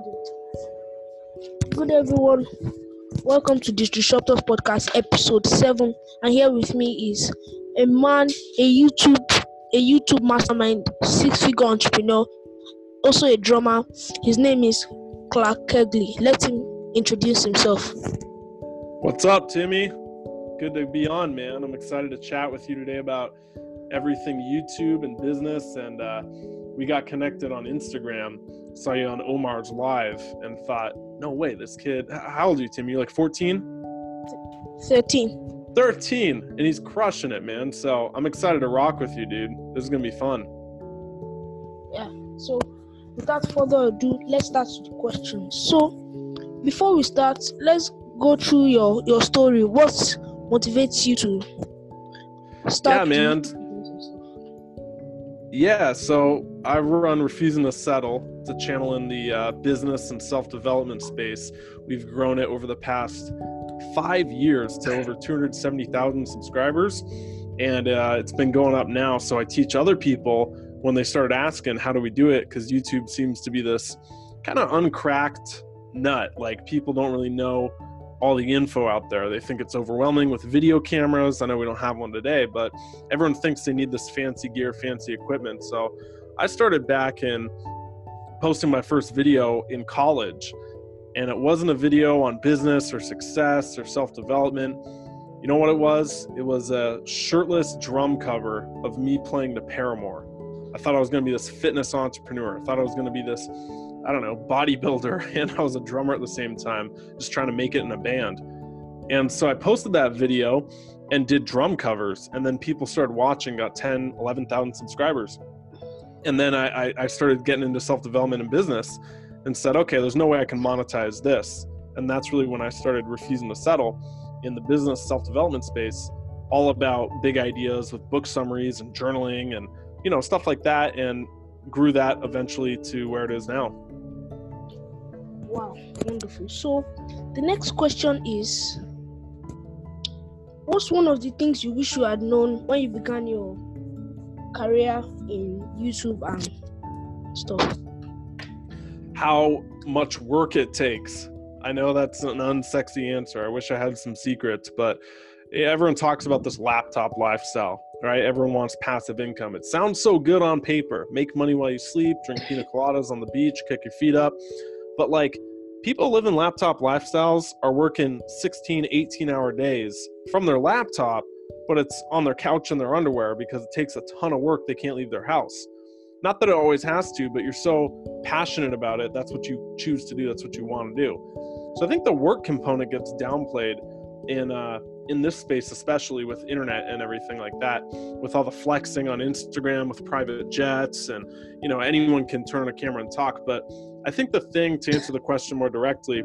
Good everyone. Welcome to the Disruptive Podcast episode 7 and here with me is a man, a YouTube a YouTube mastermind, six-figure entrepreneur, also a drummer. His name is Clark Kegley. Let him introduce himself. What's up, Timmy? Good to be on, man. I'm excited to chat with you today about everything YouTube and business and uh, we got connected on Instagram. Saw you on Omar's live and thought, no way, this kid. How old are you, Tim? You're like 14? 13. 13, and he's crushing it, man. So I'm excited to rock with you, dude. This is gonna be fun. Yeah. So without further ado, let's start with the questions. So before we start, let's go through your your story. What motivates you to start? Yeah, man. Yeah, so I run Refusing to Settle. It's a channel in the uh, business and self development space. We've grown it over the past five years to over 270,000 subscribers. And uh, it's been going up now. So I teach other people when they start asking, how do we do it? Because YouTube seems to be this kind of uncracked nut. Like people don't really know all the info out there. They think it's overwhelming with video cameras. I know we don't have one today, but everyone thinks they need this fancy gear, fancy equipment. So I started back in posting my first video in college, and it wasn't a video on business or success or self development. You know what it was? It was a shirtless drum cover of me playing the Paramore. I thought I was going to be this fitness entrepreneur. I thought I was going to be this I don't know, bodybuilder and I was a drummer at the same time, just trying to make it in a band. And so I posted that video and did drum covers. And then people started watching, got 10, 11,000 subscribers. And then I, I started getting into self development and business and said, okay, there's no way I can monetize this. And that's really when I started refusing to settle in the business self development space, all about big ideas with book summaries and journaling and, you know, stuff like that. And grew that eventually to where it is now. Wow, wonderful. So, the next question is What's one of the things you wish you had known when you began your career in YouTube and stuff? How much work it takes. I know that's an unsexy answer. I wish I had some secrets, but everyone talks about this laptop lifestyle, right? Everyone wants passive income. It sounds so good on paper. Make money while you sleep, drink pina coladas on the beach, kick your feet up. But like people living laptop lifestyles are working 16, 18 hour days from their laptop, but it's on their couch in their underwear because it takes a ton of work. They can't leave their house. Not that it always has to, but you're so passionate about it. That's what you choose to do. That's what you want to do. So I think the work component gets downplayed in uh, in this space, especially with internet and everything like that, with all the flexing on Instagram with private jets, and you know anyone can turn a camera and talk. But I think the thing to answer the question more directly,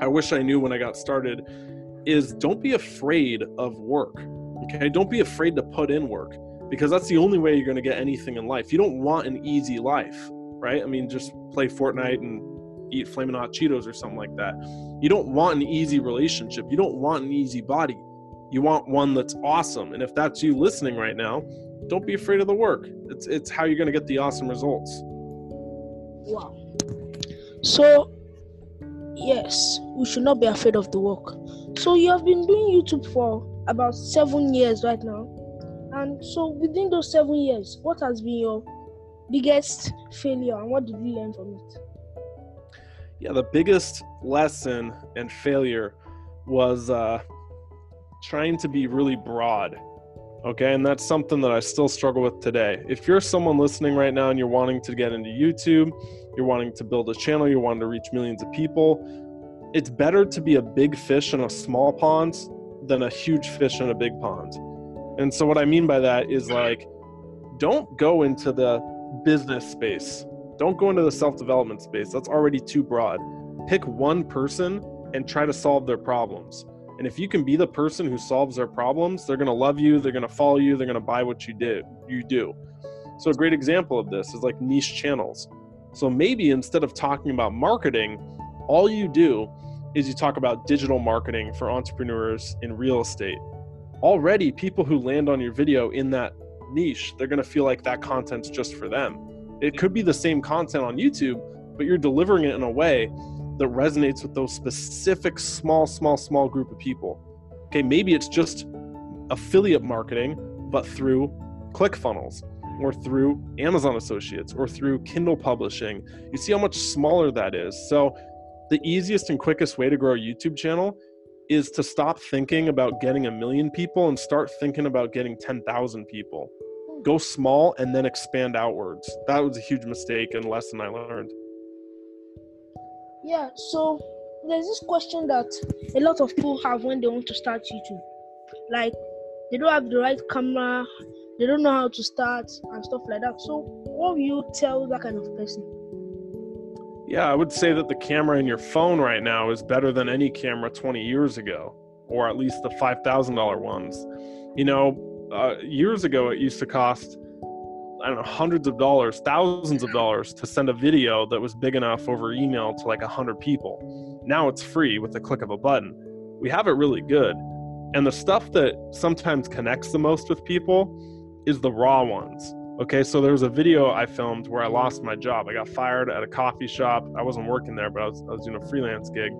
I wish I knew when I got started, is don't be afraid of work. Okay, don't be afraid to put in work because that's the only way you're going to get anything in life. You don't want an easy life, right? I mean, just play Fortnite and eat flaming hot Cheetos or something like that. You don't want an easy relationship. You don't want an easy body. You want one that's awesome. And if that's you listening right now, don't be afraid of the work. It's it's how you're going to get the awesome results. Wow. So, yes, we should not be afraid of the work. So, you have been doing YouTube for about 7 years right now. And so within those 7 years, what has been your biggest failure and what did you learn from it? yeah, the biggest lesson and failure was uh, trying to be really broad. Okay, and that's something that I still struggle with today. If you're someone listening right now and you're wanting to get into YouTube, you're wanting to build a channel, you're wanting to reach millions of people, it's better to be a big fish in a small pond than a huge fish in a big pond. And so, what I mean by that is like, don't go into the business space don't go into the self development space. That's already too broad. Pick one person and try to solve their problems. And if you can be the person who solves their problems, they're going to love you, they're going to follow you, they're going to buy what you did, you do. So a great example of this is like niche channels. So maybe instead of talking about marketing, all you do is you talk about digital marketing for entrepreneurs in real estate. Already people who land on your video in that niche, they're going to feel like that content's just for them it could be the same content on YouTube, but you're delivering it in a way that resonates with those specific small, small, small group of people. Okay, maybe it's just affiliate marketing, but through ClickFunnels or through Amazon Associates or through Kindle publishing. You see how much smaller that is. So, the easiest and quickest way to grow a YouTube channel is to stop thinking about getting a million people and start thinking about getting 10,000 people. Go small and then expand outwards. That was a huge mistake and lesson I learned. Yeah, so there's this question that a lot of people have when they want to start YouTube. Like, they don't have the right camera, they don't know how to start, and stuff like that. So, what will you tell that kind of person? Yeah, I would say that the camera in your phone right now is better than any camera 20 years ago, or at least the $5,000 ones. You know, uh, years ago it used to cost, I don't know, hundreds of dollars, thousands of dollars to send a video that was big enough over email to like 100 people. Now it's free with the click of a button. We have it really good. And the stuff that sometimes connects the most with people is the raw ones Okay, so there was a video I filmed where I lost my job. I got fired at a coffee shop. I wasn't working there, but I was, I was doing a freelance gig.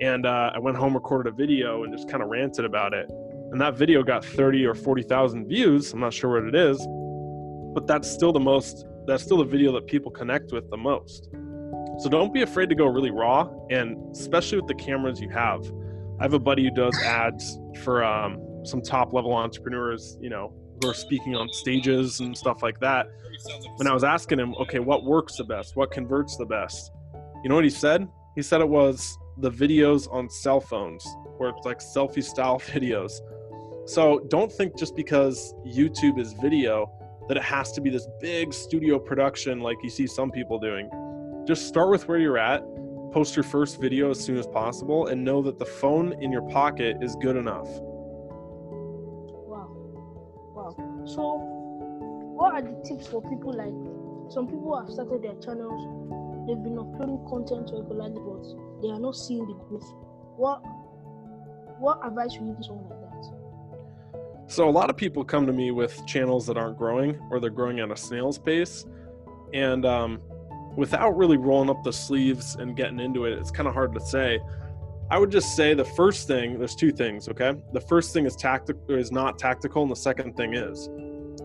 And uh, I went home, recorded a video, and just kind of ranted about it. And that video got 30 or 40,000 views. I'm not sure what it is, but that's still the most, that's still the video that people connect with the most. So don't be afraid to go really raw, and especially with the cameras you have. I have a buddy who does ads for um, some top level entrepreneurs, you know, who are speaking on stages and stuff like that. And I was asking him, okay, what works the best? What converts the best? You know what he said? He said it was the videos on cell phones, where it's like selfie style videos. So don't think just because YouTube is video that it has to be this big studio production like you see some people doing. Just start with where you're at, post your first video as soon as possible, and know that the phone in your pocket is good enough. Wow. Wow. So, what are the tips for people like some people have started their channels, they've been uploading content regularly, but they are not seeing the growth. What what advice would you give someone like? So a lot of people come to me with channels that aren't growing or they're growing at a snail's pace, and um, without really rolling up the sleeves and getting into it, it's kind of hard to say. I would just say the first thing, there's two things, okay? The first thing is tactical is not tactical, and the second thing is.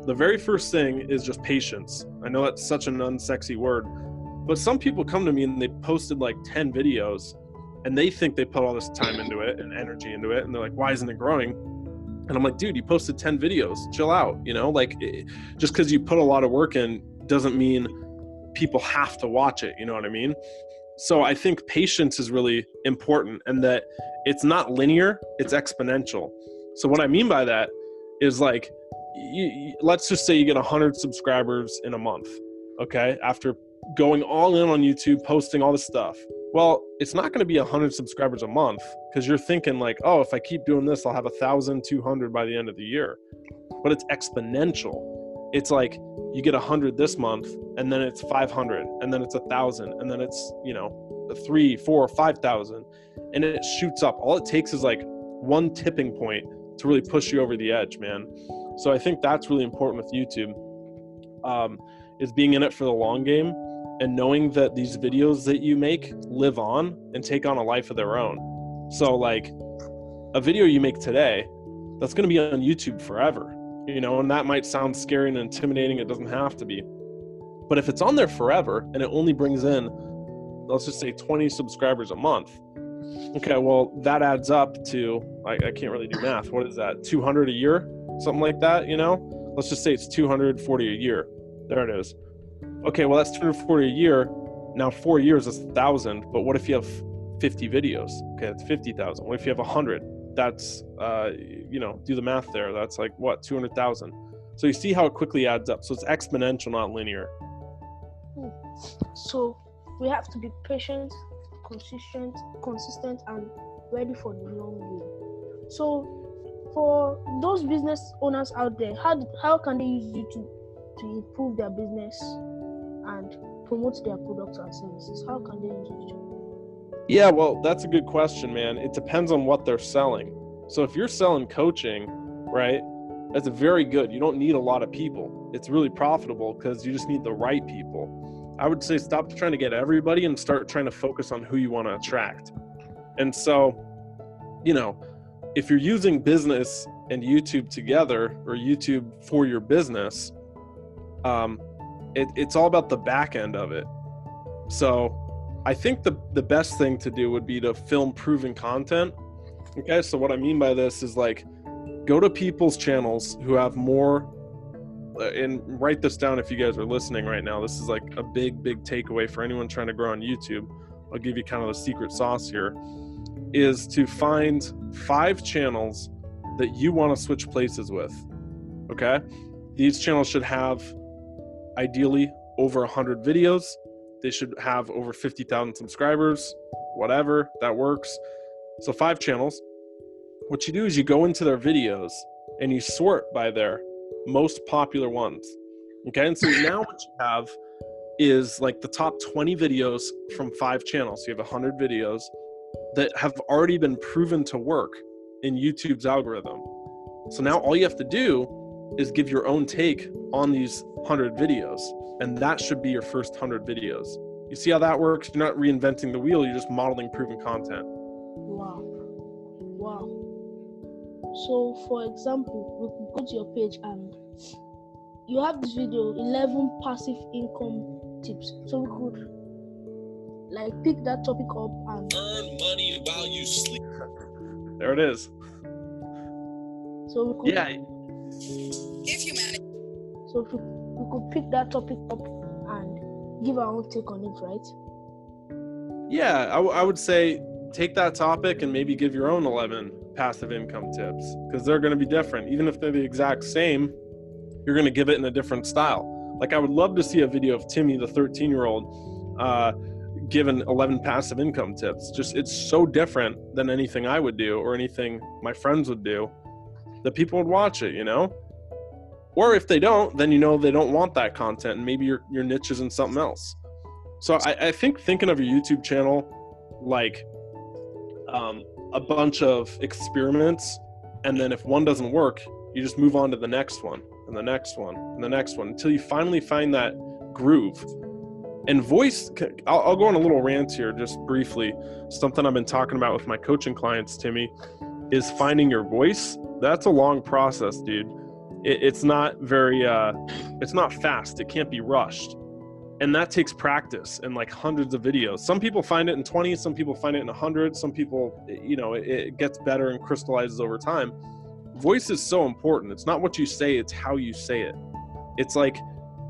The very first thing is just patience. I know that's such an unsexy word, but some people come to me and they posted like 10 videos and they think they put all this time into it and energy into it and they're like, why isn't it growing? And I'm like, dude, you posted 10 videos. Chill out. You know, like it, just because you put a lot of work in doesn't mean people have to watch it. You know what I mean? so I think patience is really important and that it's not linear, it's exponential. So what I mean by that is like you, you, let's just say you get 100 subscribers in a month, okay? After going all in on YouTube, posting all this stuff. Well, it's not going to be 100 subscribers a month because you're thinking like, oh, if I keep doing this, I'll have 1,200 by the end of the year. But it's exponential. It's like you get 100 this month and then it's 500 and then it's a thousand and then it's you know three four five thousand and it shoots up. All it takes is like one tipping point to really push you over the edge man. So i think that's really important with youtube um, is being in it for the long game and knowing that these videos that you make live on and take on a life of their own so like a video you make today that's going to be on youtube forever you know, and that might sound scary and intimidating. It doesn't have to be. But if it's on there forever and it only brings in, let's just say 20 subscribers a month, okay, well, that adds up to, I, I can't really do math. What is that? 200 a year? Something like that, you know? Let's just say it's 240 a year. There it is. Okay, well, that's 240 a year. Now, four years is a thousand, but what if you have 50 videos? Okay, that's 50,000. What if you have 100? that's uh, you know do the math there that's like what 200000 so you see how it quickly adds up so it's exponential not linear so we have to be patient consistent consistent and ready for the long game so for those business owners out there how, how can they use youtube to improve their business and promote their products and services how can they youtube yeah, well, that's a good question, man. It depends on what they're selling. So if you're selling coaching, right, that's very good. You don't need a lot of people. It's really profitable because you just need the right people. I would say stop trying to get everybody and start trying to focus on who you want to attract. And so, you know, if you're using business and YouTube together or YouTube for your business, um, it, it's all about the back end of it. So I think the, the best thing to do would be to film proven content. Okay, so what I mean by this is like go to people's channels who have more uh, and write this down if you guys are listening right now. This is like a big, big takeaway for anyone trying to grow on YouTube. I'll give you kind of the secret sauce here is to find five channels that you want to switch places with. Okay? These channels should have ideally over 100 videos. They should have over 50,000 subscribers, whatever, that works. So, five channels. What you do is you go into their videos and you sort by their most popular ones. Okay, and so now what you have is like the top 20 videos from five channels. So you have 100 videos that have already been proven to work in YouTube's algorithm. So now all you have to do is give your own take on these 100 videos, and that should be your first 100 videos. You see how that works? You're not reinventing the wheel, you're just modeling proven content. Wow. Wow. So, for example, we can go to your page and you have this video 11 passive income tips. So, we could like pick that topic up and earn money while you sleep. There it is. So we could, Yeah, If you manage. So we, we could pick that topic up and give our own take on it, right? yeah. I, w- I would say take that topic and maybe give your own 11 passive income tips because they're going to be different. Even if they're the exact same, you're going to give it in a different style. Like I would love to see a video of Timmy, the 13 year old, uh, given 11 passive income tips. Just it's so different than anything I would do or anything my friends would do that people would watch it, you know? Or if they don't, then you know they don't want that content and maybe your, your niche is in something else. So I, I think thinking of your YouTube channel like um, a bunch of experiments, and then if one doesn't work, you just move on to the next one and the next one and the next one until you finally find that groove. And voice, I'll, I'll go on a little rant here just briefly. Something I've been talking about with my coaching clients, Timmy, is finding your voice. That's a long process, dude. It, it's not very, uh, it's not fast. It can't be rushed. And that takes practice and like hundreds of videos. Some people find it in 20 some people find it in 100 some people you know it, it, gets better and crystallizes over time. Voice is so important. It's not what you say it's how you say it. It's like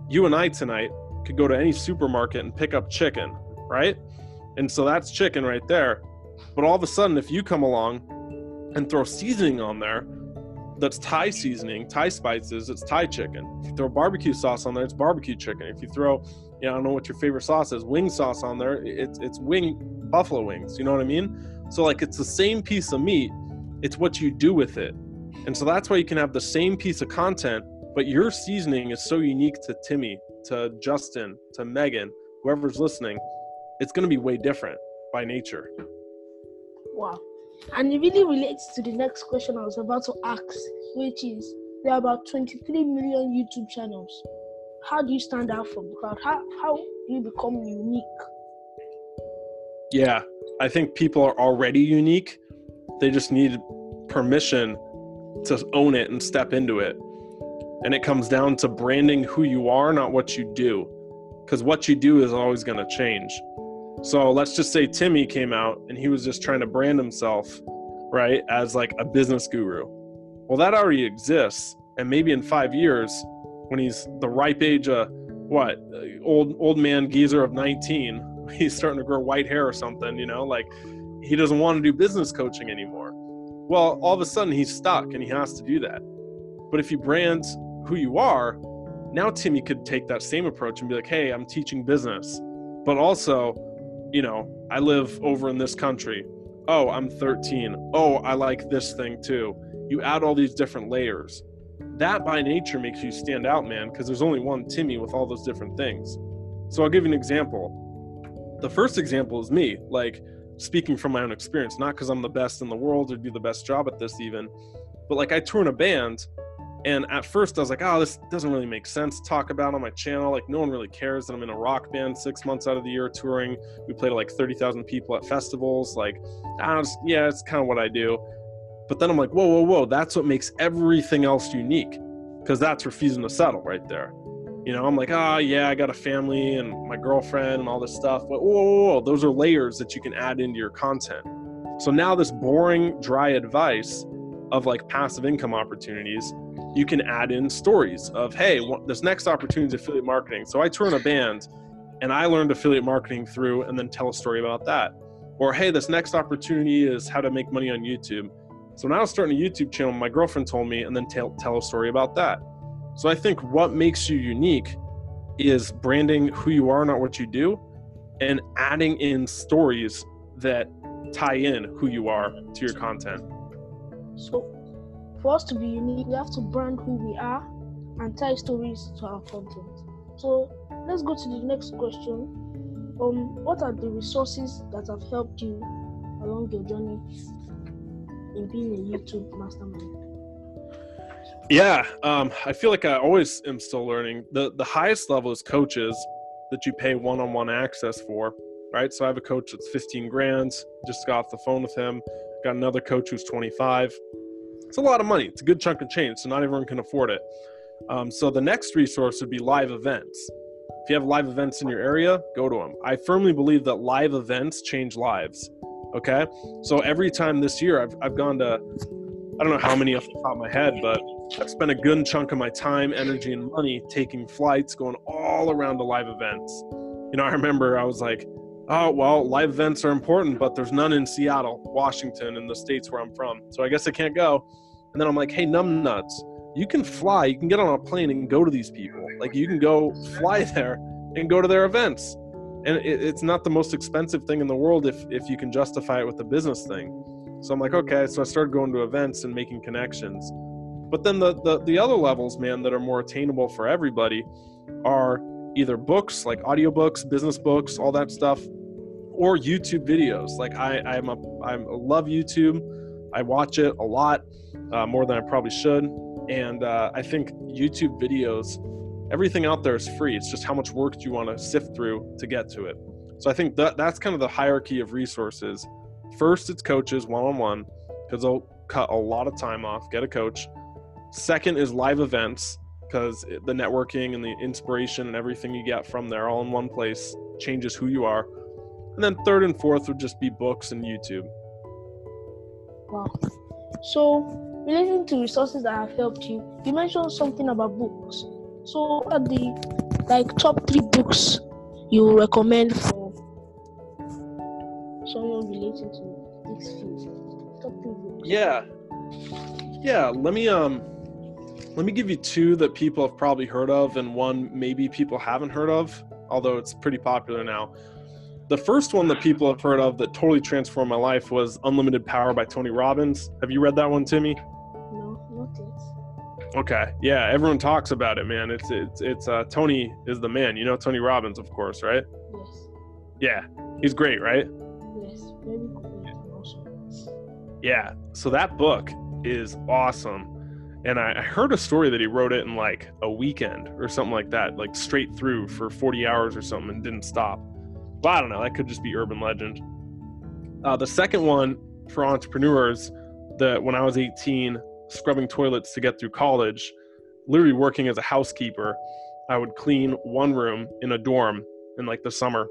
you and i tonight could go to any supermarket and pick up chicken right? And so that's chicken right there. But all of a sudden if you come along and throw seasoning on there that's Thai seasoning, Thai spices, it's Thai chicken. If you throw barbecue sauce on there, it's barbecue chicken. If you throw, you know, I don't know what your favorite sauce is, wing sauce on there, it's it's wing buffalo wings. You know what I mean? So like it's the same piece of meat, it's what you do with it. And so that's why you can have the same piece of content, but your seasoning is so unique to Timmy, to Justin, to Megan, whoever's listening. It's going to be way different by nature. Wow. And it really relates to the next question I was about to ask, which is there are about 23 million YouTube channels. How do you stand out from the crowd? How, how do you become unique? Yeah, I think people are already unique. They just need permission to own it and step into it. And it comes down to branding who you are, not what you do. Because what you do is always going to change. So let's just say Timmy came out and he was just trying to brand himself, right, as like a business guru. Well, that already exists. And maybe in five years, when he's the ripe age of what, uh, old old man geezer of 19, he's starting to grow white hair or something, you know, like he doesn't want to do business coaching anymore. Well, all of a sudden he's stuck and he has to do that. But if you brand who you are, now Timmy could take that same approach and be like, hey, I'm teaching business, but also you know, I live over in this country. Oh, I'm 13. Oh, I like this thing too. You add all these different layers. That by nature makes you stand out, man, because there's only one Timmy with all those different things. So I'll give you an example. The first example is me, like speaking from my own experience, not because I'm the best in the world or do the best job at this even, but like I tour in a band And at first, I was like, oh, this doesn't really make sense to talk about on my channel. Like, no one really cares that I'm in a rock band six months out of the year touring. We play to like 30,000 people at festivals. Like, I was, yeah, it's kind of what I do. But then I'm like, whoa, whoa, whoa, that's what makes everything else unique. Because that's refusing to settle right there. You know, I'm like, ah, oh, yeah, I got a family and my girlfriend and all this stuff. But whoa, whoa, whoa, those are layers that you can add into your content. So now this boring, dry advice of like passive income opportunities you can add in stories of hey this next opportunity is affiliate marketing. So i tour in a band and i learned affiliate marketing through and then tell a story about that. Or hey this next opportunity is how to make money on youtube. So when i was starting a youtube channel my girlfriend told me and then tell, tell a story about that. So i think what makes you unique is branding who you are not what you do and adding in stories that tie in who you are to your content so for us to be unique, we have to brand who we are and tie stories to our content. So let's go to the next question. Um, what are the resources that have helped you along your journey in being a YouTube mastermind? Yeah, um, I feel like I always am still learning. the The highest level is coaches that you pay one on one access for, right? So I have a coach that's 15 grand. Just got off the phone with him. Got another coach who's 25 it's a lot of money. It's a good chunk of change, so not everyone can afford it. Um, so the next resource would be live events. If you have live events in your area, go to them. I firmly believe that live events change lives. Okay, so every time this year, I've I've gone to I don't know how many off the top of my head, but I've spent a good chunk of my time, energy, and money taking flights, going all around to live events. You know, I remember I was like, oh well live events are important but there's none in seattle washington and the states where i'm from. So i guess i can't go. And then i'm like hey numbnuts you can fly you can get on a plane and go to these people. Like you can go fly there and go to their events. And it, it's not the most expensive thing in the world if if you can justify it with a business thing. So i'm like okay so i started going to events and making connections. But then the, the the other levels man that are more attainable for everybody are either books like audiobooks business books all that stuff or YouTube videos. Like I, I'm a, I love YouTube. I watch it a lot, uh, more than I probably should. And uh, I think YouTube videos, everything out there is free. It's just how much work do you want to sift through to get to it. So I think that that's kind of the hierarchy of resources. First, it's coaches one on one because they'll cut a lot of time off. Get a coach. Second is live events because the networking and the inspiration and everything you get from there all in one place changes who you are. And then third and fourth would just be books and YouTube. Wow. So, relating to resources that have helped you, you mentioned something about books. So, what are the like top three books you recommend for someone relating to this field? Top three books. Yeah. Yeah, let me um let me give you two that people have probably heard of and one maybe people haven't heard of, although it's pretty popular now. The first one that people have heard of that totally transformed my life was Unlimited Power by Tony Robbins. Have you read that one, Timmy? No, not yet. Okay, yeah, everyone talks about it, man. It's it's it's uh, Tony is the man. You know Tony Robbins, of course, right? Yes. Yeah, he's great, right? Yes. Very cool. Awesome. Yeah. So that book is awesome. And I, I heard a story that he wrote it in like a weekend or something like that, like straight through for 40 hours or something and didn't stop. But I don't know. That could just be urban legend. Uh, the second one for entrepreneurs, that when I was 18, scrubbing toilets to get through college, literally working as a housekeeper, I would clean one room in a dorm in like the summer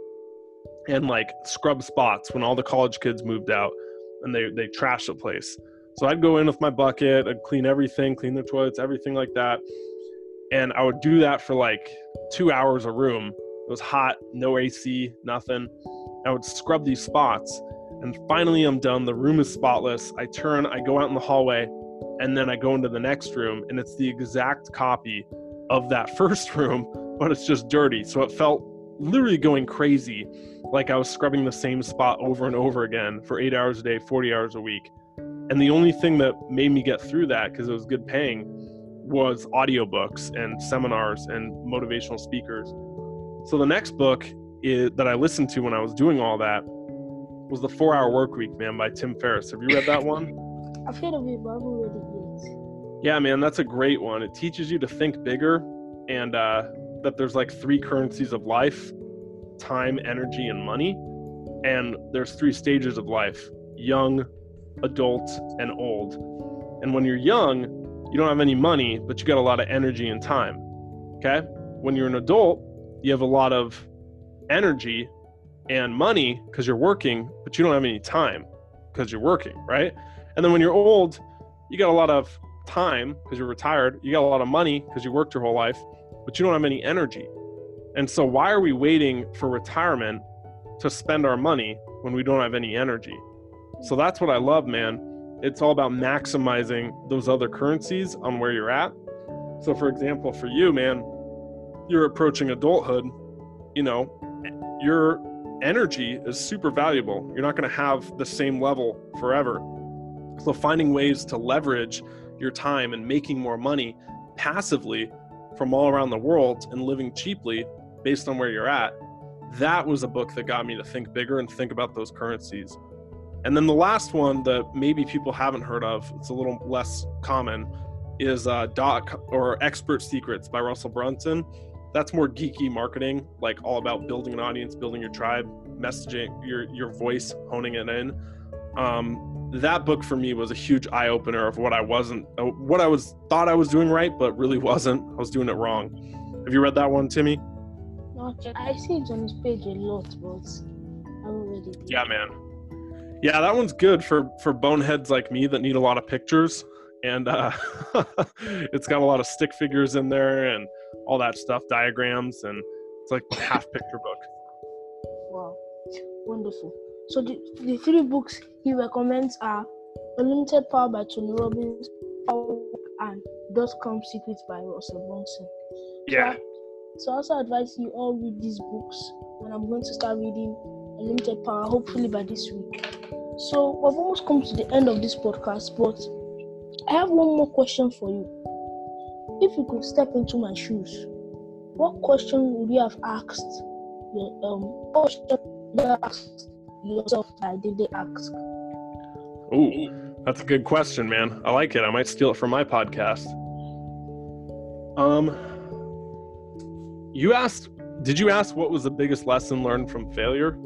and like scrub spots when all the college kids moved out and they, they trashed the place. So I'd go in with my bucket, I'd clean everything, clean the toilets, everything like that. And I would do that for like two hours a room it was hot, no AC, nothing. I would scrub these spots. And finally, I'm done. The room is spotless. I turn, I go out in the hallway, and then I go into the next room, and it's the exact copy of that first room, but it's just dirty. So it felt literally going crazy, like I was scrubbing the same spot over and over again for eight hours a day, 40 hours a week. And the only thing that made me get through that, because it was good paying, was audiobooks and seminars and motivational speakers. So the next book is, that I listened to when I was doing all that was The Four Hour Work Week, man, by Tim Ferriss. Have you read that one? I've heard of it, but I haven't read it yet. Yeah, man, that's a great one. It teaches you to think bigger and uh, that there's like three currencies of life time, energy, and money. And there's three stages of life young, adult, and old. And when you're young, you don't have any money, but you got a lot of energy and time. Okay. When you're an adult, you have a lot of energy and money because you're working, but you don't have any time because you're working, right? And then when you're old, you got a lot of time because you're retired, you got a lot of money because you worked your whole life, but you don't have any energy. And so, why are we waiting for retirement to spend our money when we don't have any energy? So, that's what I love, man. It's all about maximizing those other currencies on where you're at. So, for example, for you, man, you're approaching adulthood, you know, your energy is super valuable. You're not going to have the same level forever. So, finding ways to leverage your time and making more money passively from all around the world and living cheaply based on where you're at, that was a book that got me to think bigger and think about those currencies. And then the last one that maybe people haven't heard of, it's a little less common, is uh, Doc or Expert Secrets by Russell Brunson. That's more geeky marketing, like all about building an audience, building your tribe, messaging your your voice, honing it in. Um, that book for me was a huge eye opener of what I wasn't, uh, what I was thought I was doing right, but really wasn't. I was doing it wrong. Have you read that one, Timmy? I see it on his page a lot, but I haven't read it. Yeah, man. Yeah, that one's good for for boneheads like me that need a lot of pictures, and uh, it's got a lot of stick figures in there and all that stuff, diagrams, and it's like half picture book. Wow, wonderful. So the, the three books he recommends are Unlimited Power by Tony Robbins, Power and Dot Com Secrets by Russell Brunson. Yeah, So I also advise you all read these books, and I'm going to start reading Unlimited Power hopefully by this week. So we've almost come to the end of this podcast, but I have one more question for you. If you could step into my shoes, what question would you have asked your um what question would you asked yourself that I didn't ask? Ooh, that's a good question, man. I like it. I might steal it from my podcast. Um, you asked, did you ask what was the biggest lesson learned from failure?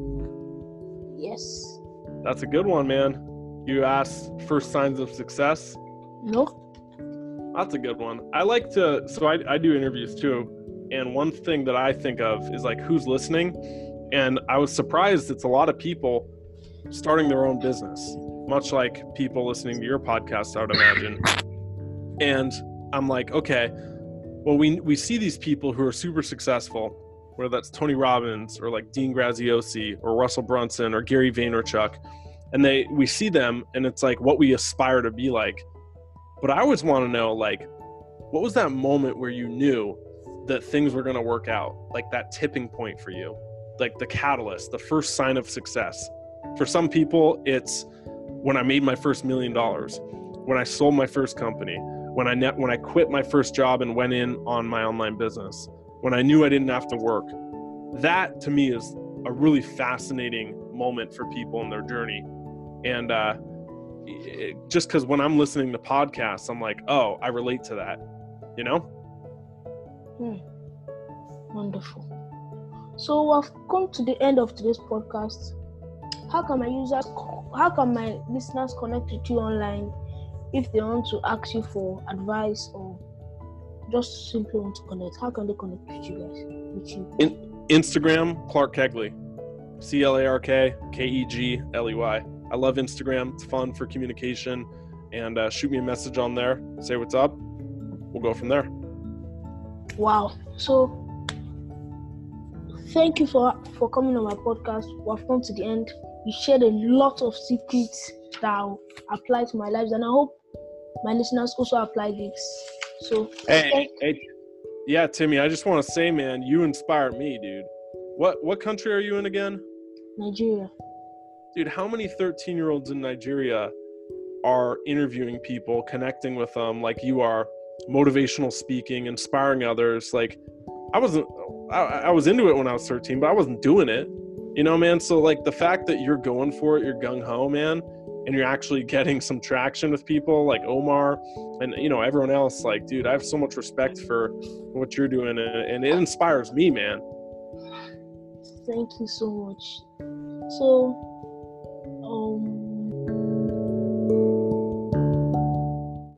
Yes. That's a good one, man. You asked first signs of success. No. That's a good one. I like to, so I, I do interviews too. And one thing that I think of is like who's listening. And I was surprised it's a lot of people starting their own business, much like people listening to your podcast, I would imagine. And I'm like, okay, well, we, we see these people who are super successful, whether that's Tony Robbins or like Dean Graziosi or Russell Brunson or Gary Vaynerchuk. And they, we see them and it's like what we aspire to be like. But I always want to know, like, what was that moment where you knew that things were going to work out? Like that tipping point for you, like the catalyst, the first sign of success. For some people, it's when I made my first million dollars, when I sold my first company, when I net, when I quit my first job and went in on my online business, when I knew I didn't have to work. That to me is a really fascinating moment for people in their journey. And uh, it, just because when I'm listening to podcasts, I'm like, oh, I relate to that, you know? Hmm. Wonderful. So we've come to the end of today's podcast. How can my users, how can my listeners connect with you online if they want to ask you for advice or just simply want to connect? How can they connect with you guys? With you? In, Instagram, Clark Kegley, C L A R K K E G L E Y. I love Instagram. It's fun for communication. And uh, shoot me a message on there. Say what's up. We'll go from there. Wow. So thank you for for coming on my podcast. We've come to the end. You shared a lot of secrets that apply to my lives, and I hope my listeners also apply this. So Hey, hey, yeah, Timmy. I just want to say, man, you inspire me, dude. What what country are you in again, Nigeria. Dude? How many 13 year olds in Nigeria are interviewing people, connecting with them like you are, motivational speaking, inspiring others? Like, I wasn't. I, I was into it when I was 13, but I wasn't doing it. You know, man. So like the fact that you're going for it, you're gung ho, man. and you're actually getting some traction with people like Omar and you know everyone else like dude I have so much respect for what you're doing and, it inspires me man Thank you so much. So,